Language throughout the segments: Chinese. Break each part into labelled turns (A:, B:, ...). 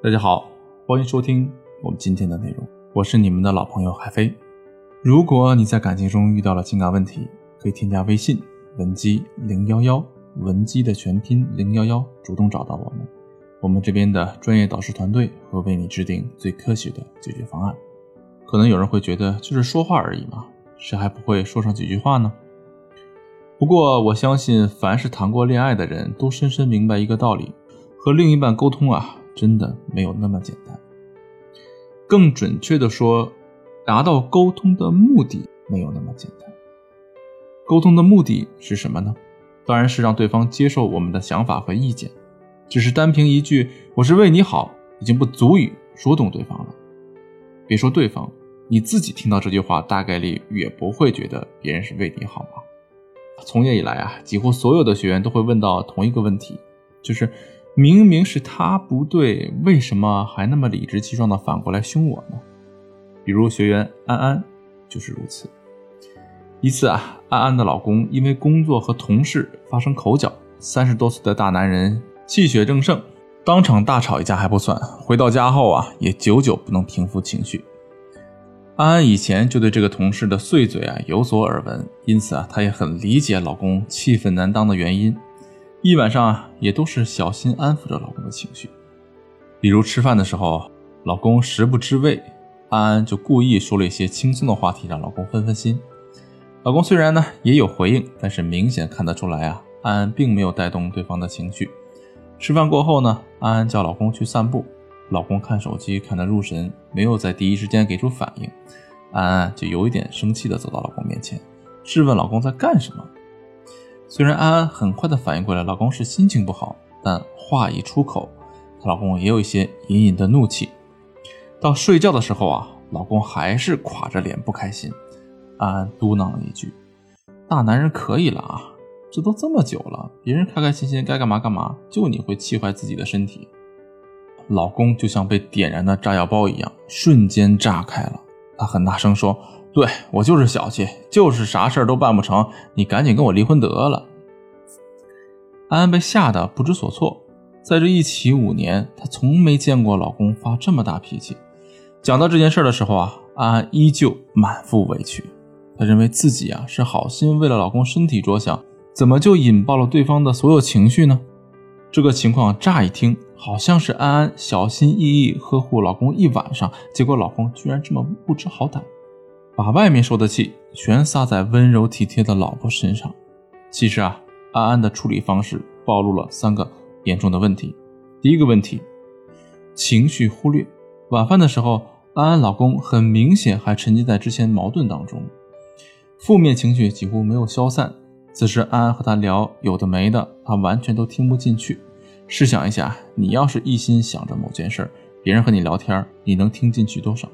A: 大家好，欢迎收听我们今天的内容，我是你们的老朋友海飞。如果你在感情中遇到了情感问题，可以添加微信文姬零幺幺，文姬的全拼零幺幺，主动找到我们，我们这边的专业导师团队会为你制定最科学的解决方案。可能有人会觉得就是说话而已嘛，谁还不会说上几句话呢？不过我相信，凡是谈过恋爱的人都深深明白一个道理：和另一半沟通啊。真的没有那么简单。更准确的说，达到沟通的目的没有那么简单。沟通的目的是什么呢？当然是让对方接受我们的想法和意见。只是单凭一句“我是为你好”，已经不足以说动对方了。别说对方，你自己听到这句话，大概率也不会觉得别人是为你好吧？从业以来啊，几乎所有的学员都会问到同一个问题，就是。明明是他不对，为什么还那么理直气壮的反过来凶我呢？比如学员安安就是如此。一次啊，安安的老公因为工作和同事发生口角，三十多岁的大男人气血正盛，当场大吵一架还不算，回到家后啊，也久久不能平复情绪。安安以前就对这个同事的碎嘴啊有所耳闻，因此啊，她也很理解老公气愤难当的原因。一晚上啊，也都是小心安抚着老公的情绪。比如吃饭的时候，老公食不知味，安安就故意说了一些轻松的话题，让老公分分心。老公虽然呢也有回应，但是明显看得出来啊，安安并没有带动对方的情绪。吃饭过后呢，安安叫老公去散步，老公看手机看得入神，没有在第一时间给出反应。安安就有一点生气的走到老公面前，质问老公在干什么。虽然安安很快的反应过来，老公是心情不好，但话一出口，她老公也有一些隐隐的怒气。到睡觉的时候啊，老公还是垮着脸不开心。安安嘟囔了一句：“大男人可以了啊，这都这么久了，别人开开心心该干嘛干嘛，就你会气坏自己的身体。”老公就像被点燃的炸药包一样，瞬间炸开了。他很大声说。对我就是小气，就是啥事儿都办不成，你赶紧跟我离婚得了。安安被吓得不知所措，在这一起五年，她从没见过老公发这么大脾气。讲到这件事的时候啊，安安依旧满腹委屈，她认为自己啊是好心为了老公身体着想，怎么就引爆了对方的所有情绪呢？这个情况乍一听好像是安安小心翼翼呵护老公一晚上，结果老公居然这么不知好歹。把外面受的气全撒在温柔体贴的老婆身上。其实啊，安安的处理方式暴露了三个严重的问题。第一个问题，情绪忽略。晚饭的时候，安安老公很明显还沉浸在之前矛盾当中，负面情绪几乎没有消散。此时安安和他聊有的没的，他完全都听不进去。试想一下，你要是一心想着某件事，别人和你聊天，你能听进去多少？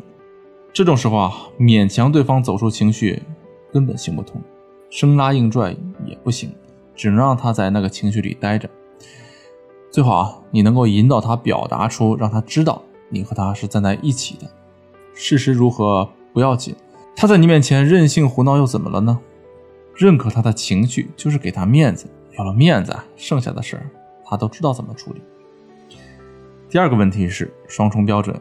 A: 这种时候啊，勉强对方走出情绪根本行不通，生拉硬拽也不行，只能让他在那个情绪里待着。最好啊，你能够引导他表达出，让他知道你和他是站在一起的。事实如何不要紧，他在你面前任性胡闹又怎么了呢？认可他的情绪就是给他面子，有了面子，剩下的事他都知道怎么处理。第二个问题是双重标准。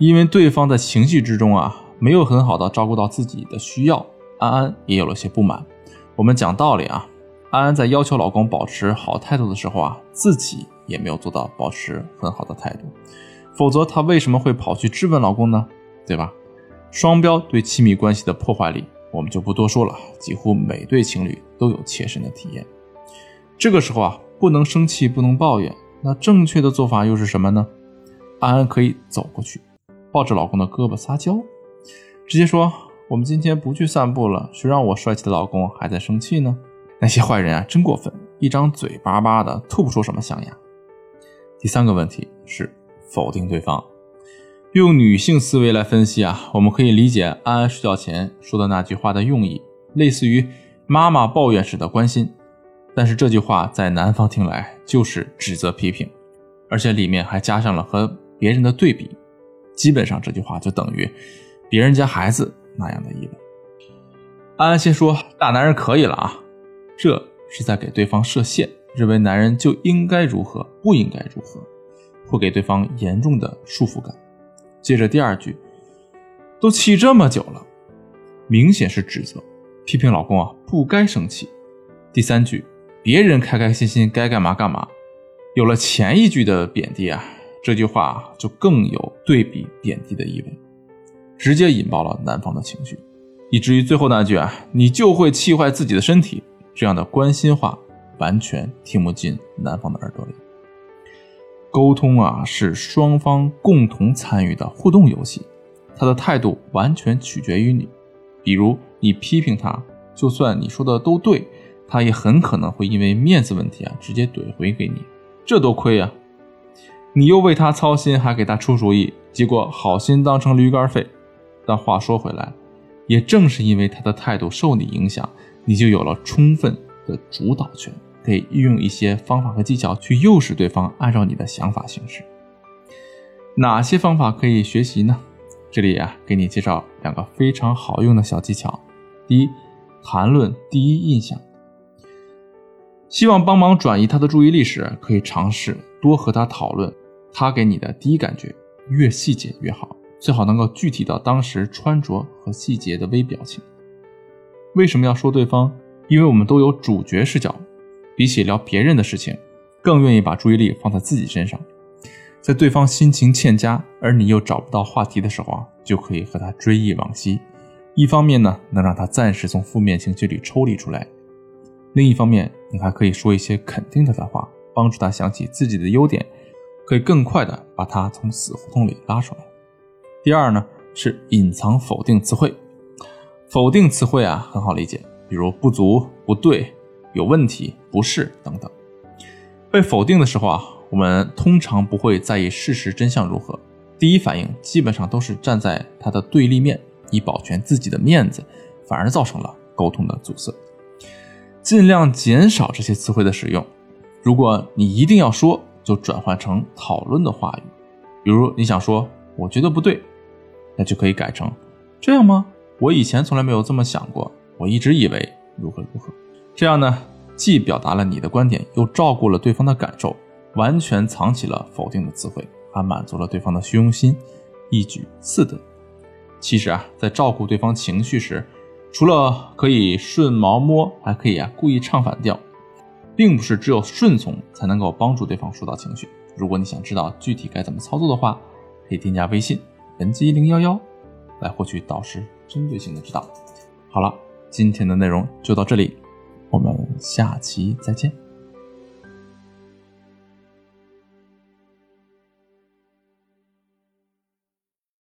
A: 因为对方在情绪之中啊，没有很好的照顾到自己的需要，安安也有了些不满。我们讲道理啊，安安在要求老公保持好态度的时候啊，自己也没有做到保持很好的态度，否则她为什么会跑去质问老公呢？对吧？双标对亲密关系的破坏力，我们就不多说了，几乎每对情侣都有切身的体验。这个时候啊，不能生气，不能抱怨，那正确的做法又是什么呢？安安可以走过去。抱着老公的胳膊撒娇，直接说：“我们今天不去散步了，谁让我帅气的老公还在生气呢？”那些坏人啊，真过分，一张嘴巴巴的，吐不出什么象牙。第三个问题是否定对方。用女性思维来分析啊，我们可以理解安安睡觉前说的那句话的用意，类似于妈妈抱怨时的关心。但是这句话在男方听来就是指责批评，而且里面还加上了和别人的对比。基本上这句话就等于别人家孩子那样的意味。安安先说大男人可以了啊，这是在给对方设限，认为男人就应该如何，不应该如何，会给对方严重的束缚感。接着第二句，都气这么久了，明显是指责，批评老公啊不该生气。第三句，别人开开心心该干嘛干嘛。有了前一句的贬低啊，这句话就更有对比贬低的意味，直接引爆了男方的情绪，以至于最后那句啊，你就会气坏自己的身体。这样的关心话完全听不进男方的耳朵里。沟通啊，是双方共同参与的互动游戏，他的态度完全取决于你。比如你批评他，就算你说的都对，他也很可能会因为面子问题啊，直接怼回给你。这多亏呀！你又为他操心，还给他出主意，结果好心当成驴肝肺。但话说回来，也正是因为他的态度受你影响，你就有了充分的主导权，可以运用一些方法和技巧去诱使对方按照你的想法行事。哪些方法可以学习呢？这里啊，给你介绍两个非常好用的小技巧。第一，谈论第一印象。希望帮忙转移他的注意力时，可以尝试多和他讨论他给你的第一感觉，越细节越好，最好能够具体到当时穿着和细节的微表情。为什么要说对方？因为我们都有主角视角，比起聊别人的事情，更愿意把注意力放在自己身上。在对方心情欠佳，而你又找不到话题的时候啊，就可以和他追忆往昔。一方面呢，能让他暂时从负面情绪里抽离出来。另一方面，你还可以说一些肯定他的话，帮助他想起自己的优点，可以更快的把他从死胡同里拉出来。第二呢，是隐藏否定词汇。否定词汇啊，很好理解，比如不足、不对、有问题、不是等等。被否定的时候啊，我们通常不会在意事实真相如何，第一反应基本上都是站在他的对立面，以保全自己的面子，反而造成了沟通的阻塞。尽量减少这些词汇的使用。如果你一定要说，就转换成讨论的话语。比如你想说“我觉得不对”，那就可以改成“这样吗？我以前从来没有这么想过，我一直以为如何如何”。这样呢，既表达了你的观点，又照顾了对方的感受，完全藏起了否定的词汇，还满足了对方的虚荣心，一举四得。其实啊，在照顾对方情绪时，除了可以顺毛摸，还可以啊故意唱反调，并不是只有顺从才能够帮助对方疏导情绪。如果你想知道具体该怎么操作的话，可以添加微信文姬零幺幺来获取导师针对性的指导。好了，今天的内容就到这里，我们下期再见。